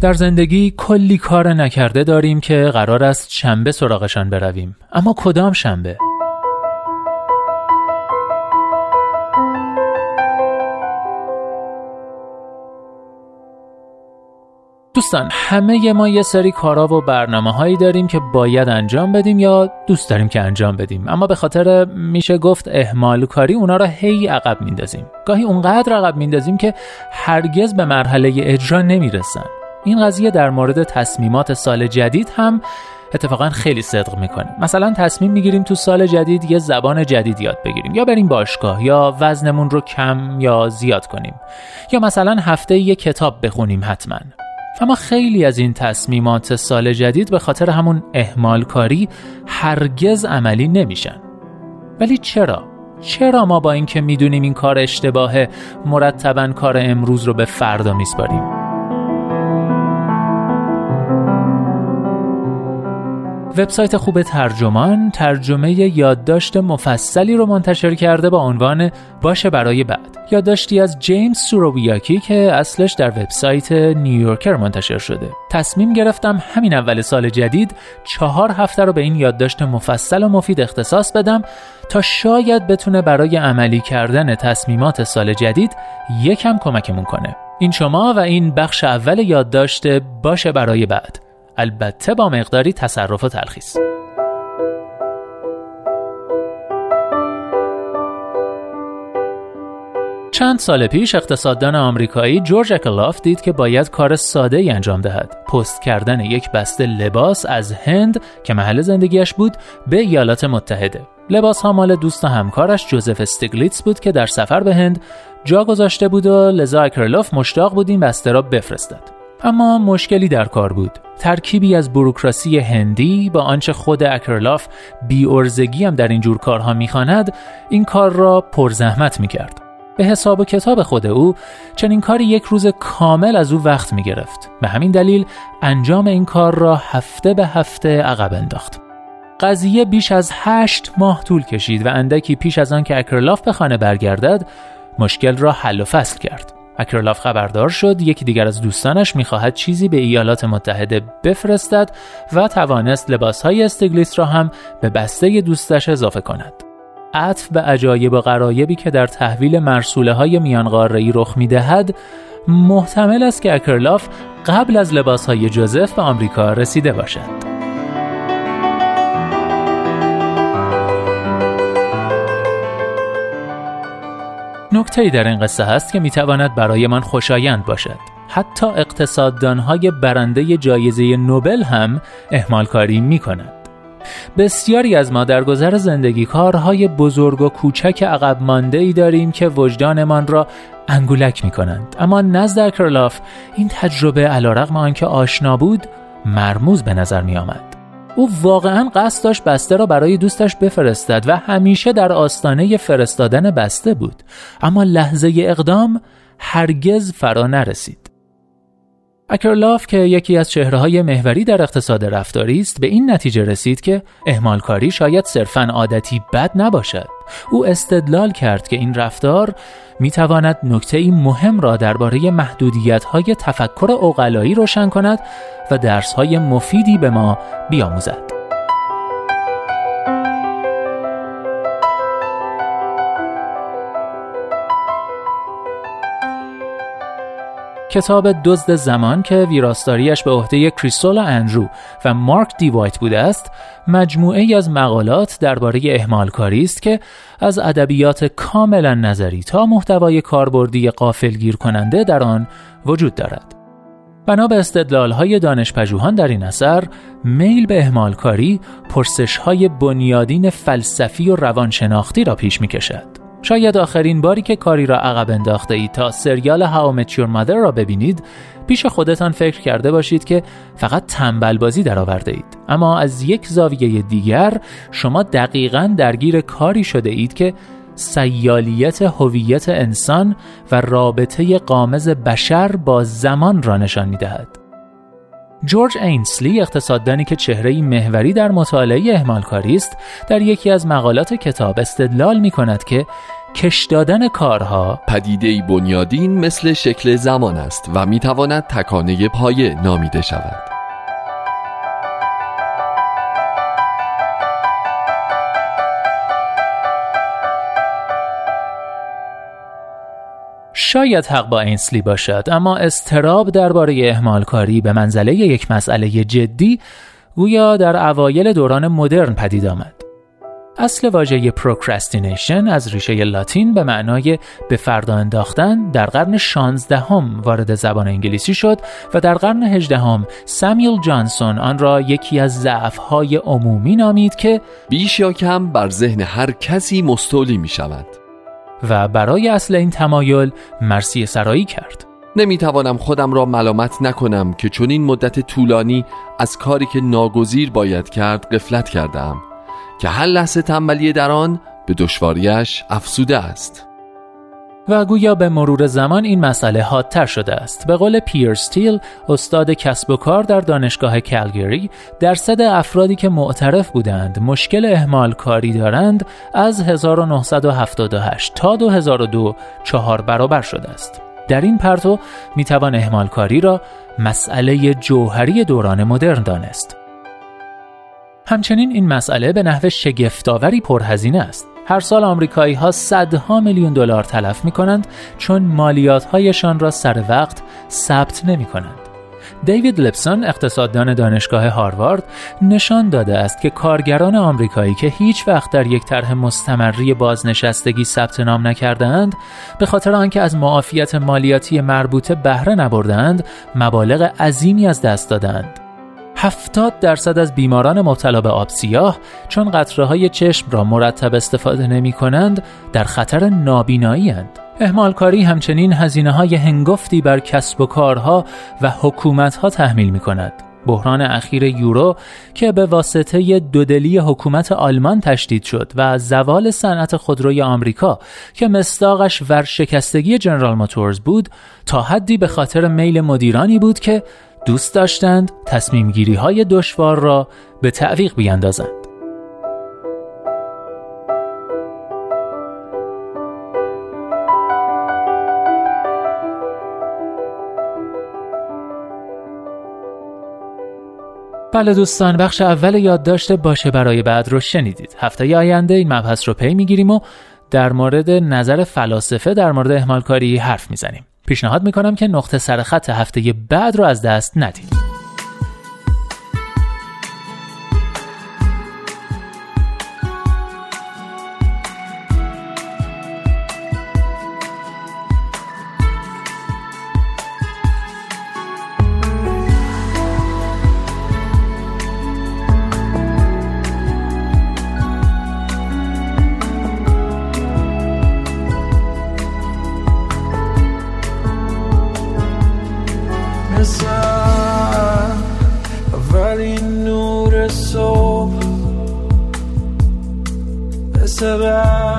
در زندگی کلی کار نکرده داریم که قرار است شنبه سراغشان برویم. اما کدام شنبه؟ دوستان همه ما یه سری کارا و برنامه هایی داریم که باید انجام بدیم یا دوست داریم که انجام بدیم. اما به خاطر میشه گفت اهمال کاری اونا را هی عقب میندازیم گاهی اونقدر عقب میندازیم که هرگز به مرحله اجرا نمی‌رسن. این قضیه در مورد تصمیمات سال جدید هم اتفاقا خیلی صدق می‌کنه. مثلا تصمیم می‌گیریم تو سال جدید یه زبان جدید یاد بگیریم. یا بریم باشگاه یا وزنمون رو کم یا زیاد کنیم. یا مثلا هفته یه کتاب بخونیم حتما. اما خیلی از این تصمیمات سال جدید به خاطر همون اهمال کاری هرگز عملی نمیشن. ولی چرا؟ چرا ما با اینکه می‌دونیم این کار اشتباهه مرتبا کار امروز رو به فردا میسپاریم؟ وبسایت خوب ترجمان ترجمه یادداشت مفصلی رو منتشر کرده با عنوان باشه برای بعد. یادداشتی از جیمز سورویاکی که اصلش در وبسایت نیویورکر منتشر شده. تصمیم گرفتم همین اول سال جدید چهار هفته رو به این یادداشت مفصل و مفید اختصاص بدم تا شاید بتونه برای عملی کردن تصمیمات سال جدید یکم کمکمون کنه. این شما و این بخش اول یادداشت باشه برای بعد. البته با مقداری تصرف و تلخیص. چند سال پیش اقتصاددان آمریکایی جورج اکلاف دید که باید کار ساده ای انجام دهد. پست کردن یک بسته لباس از هند که محل زندگیش بود به ایالات متحده. لباس ها مال دوست و همکارش جوزف استیگلیتس بود که در سفر به هند جا گذاشته بود و لذا اکرلوف مشتاق بود این بسته را بفرستد. اما مشکلی در کار بود ترکیبی از بروکراسی هندی با آنچه خود اکرلاف بی عرضگی هم در این جور کارها می‌خواند این کار را پرزحمت می‌کرد به حساب و کتاب خود او چنین کاری یک روز کامل از او وقت می گرفت. به همین دلیل انجام این کار را هفته به هفته عقب انداخت. قضیه بیش از هشت ماه طول کشید و اندکی پیش از آن که اکرلاف به خانه برگردد مشکل را حل و فصل کرد. اکرلاف خبردار شد یکی دیگر از دوستانش می‌خواهد چیزی به ایالات متحده بفرستد و توانست لباسهای استگلیس را هم به بسته دوستش اضافه کند. عطف به عجایب و غرایبی که در تحویل مرسوله های رخ می‌دهد محتمل است که اکرلاف قبل از لباس های جوزف به آمریکا رسیده باشد. نکته ای در این قصه هست که می‌تواند برای من خوشایند باشد حتی اقتصاددانهای برنده جایزه نوبل هم اهمال کاری می کند. بسیاری از ما در گذر زندگی کارهای بزرگ و کوچک عقب مانده ای داریم که وجدانمان را انگولک می کنند اما نزد اکرلاف این تجربه علا رقم آنکه آشنا بود مرموز به نظر می آمد. او واقعا قصد داشت بسته را برای دوستش بفرستد و همیشه در آستانه فرستادن بسته بود. اما لحظه اقدام هرگز فرا نرسید. اکرلاف که یکی از چهره های محوری در اقتصاد رفتاری است به این نتیجه رسید که اهمالکاری شاید صرفا عادتی بد نباشد. او استدلال کرد که این رفتار می تواند نکته مهم را درباره محدودیت های تفکر اقلایی روشن کند و درس های مفیدی به ما بیاموزد. کتاب دزد زمان که ویراستاریش به عهده کریستولا اندرو و مارک دیوایت بوده است مجموعه ای از مقالات درباره اهمالکاری است که از ادبیات کاملا نظری تا محتوای کاربردی قافلگیر کننده در آن وجود دارد. بنا به های دانشپژوهان در این اثر میل به اهمالکاری پرسش های بنیادین فلسفی و روانشناختی را پیش می کشد شاید آخرین باری که کاری را عقب انداخته اید تا سریال هاو مچور مادر را ببینید پیش خودتان فکر کرده باشید که فقط تنبل بازی درآورده اید اما از یک زاویه دیگر شما دقیقا درگیر کاری شده اید که سیالیت هویت انسان و رابطه قامز بشر با زمان را نشان می دهد. جورج اینسلی اقتصاددانی که چهره محوری در مطالعه اهمالکاری است در یکی از مقالات کتاب استدلال می کند که کش دادن کارها پدیده بنیادین مثل شکل زمان است و می تواند تکانه پایه نامیده شود. شاید حق با اینسلی باشد اما اضطراب درباره اهمال کاری به منزله یک مسئله جدی گویا در اوایل دوران مدرن پدید آمد. اصل واژه procrastination از ریشه لاتین به معنای به فردا انداختن در قرن 16 هم وارد زبان انگلیسی شد و در قرن 18 هم سامیل جانسون آن را یکی از ضعف‌های عمومی نامید که بیش یا کم بر ذهن هر کسی مستولی می شود. و برای اصل این تمایل مرسی سرایی کرد. نمی‌توانم خودم را ملامت نکنم که چون این مدت طولانی از کاری که ناگزیر باید کرد قفلت کردم که هر لحظه تنبلی در آن به دشواریش افسوده است و گویا به مرور زمان این مسئله حادتر شده است. به قول پیر ستیل، استاد کسب و کار در دانشگاه کلگری، درصد افرادی که معترف بودند مشکل اهمال کاری دارند از 1978 تا 2002 چهار برابر شده است. در این پرتو می‌توان اهمال کاری را مسئله جوهری دوران مدرن دانست. همچنین این مسئله به نحو شگفتآوری پرهزینه است. هر سال آمریکایی ها صدها میلیون دلار تلف می کنند چون مالیات هایشان را سر وقت ثبت نمی کنند. دیوید لپسون اقتصاددان دانشگاه هاروارد نشان داده است که کارگران آمریکایی که هیچ وقت در یک طرح مستمری بازنشستگی ثبت نام نکردهاند به خاطر آنکه از معافیت مالیاتی مربوطه بهره نبردند مبالغ عظیمی از دست دادند 70 درصد از بیماران مبتلا به آب سیاه چون قطره های چشم را مرتب استفاده نمی کنند در خطر نابینایی هند. اهمالکاری همچنین هزینه های هنگفتی بر کسب و کارها و حکومت ها تحمیل می کند. بحران اخیر یورو که به واسطه دودلی حکومت آلمان تشدید شد و زوال صنعت خودروی آمریکا که مستاقش ورشکستگی جنرال موتورز بود تا حدی به خاطر میل مدیرانی بود که دوست داشتند تصمیم گیری های دشوار را به تعویق بیندازند. بله دوستان بخش اول یادداشت باشه برای بعد رو شنیدید هفته آینده این مبحث رو پی می‌گیریم و در مورد نظر فلاسفه در مورد اهمالکاری حرف می‌زنیم پیشنهاد می‌کنم که نقطه سرخط هفته بعد رو از دست ندید.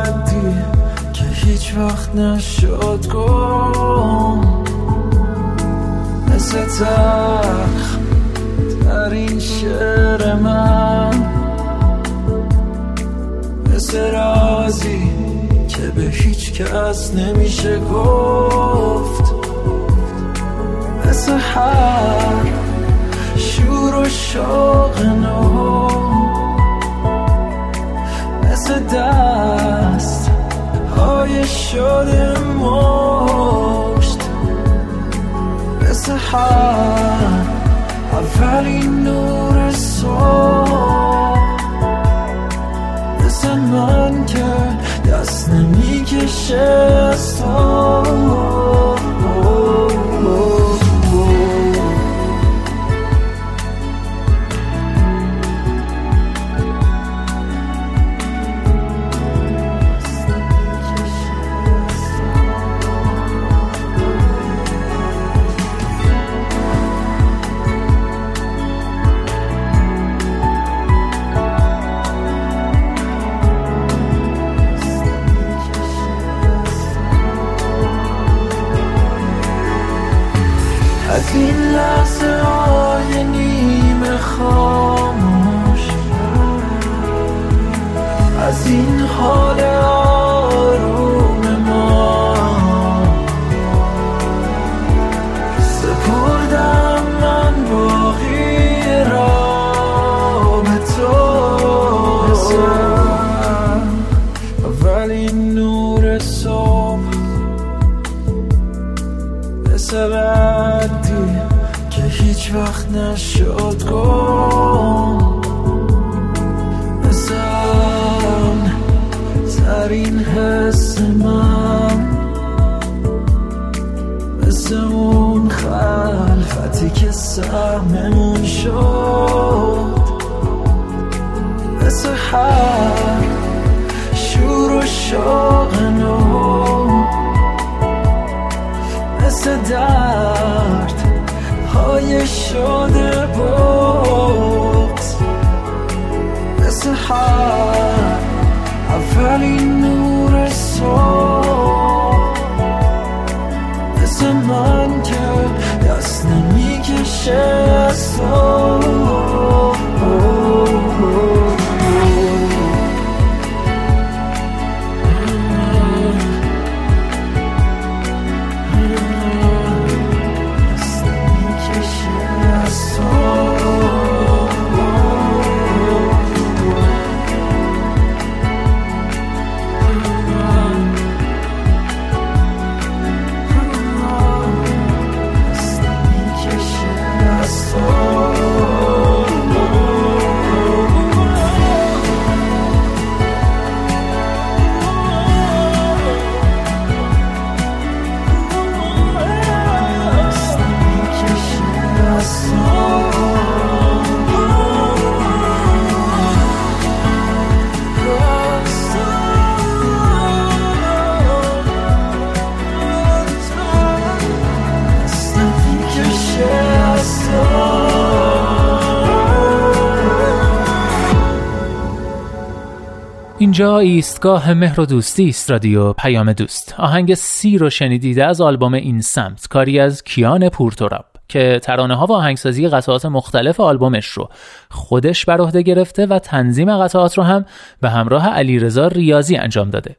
حدی که هیچ وقت نشد گم. مثل تخ در این شعر من. مثل رازی که به هیچ کس نمیشه گفت. مثل هر شور و شوق نو. مثل در شده مشت. مثل هم اولین نور سو مثل من که دست نمی‌کشه از از این لحظه های نیمه خاموش. از این حال حس من مثل اون خلفتی که سهممون شد. مثل هر شور و شاق نو. مثل درد های شده بود. اینجا ایستگاه مهر و دوستی است رادیو پیام دوست. آهنگ سی رو شنیدید از آلبوم این سمت کاری از کیان پورتوراب که ترانه ها و آهنگسازی قطعات مختلف آلبومش رو خودش بر عهده گرفته و تنظیم قطعات رو هم به همراه علیرضا ریاضی انجام داده.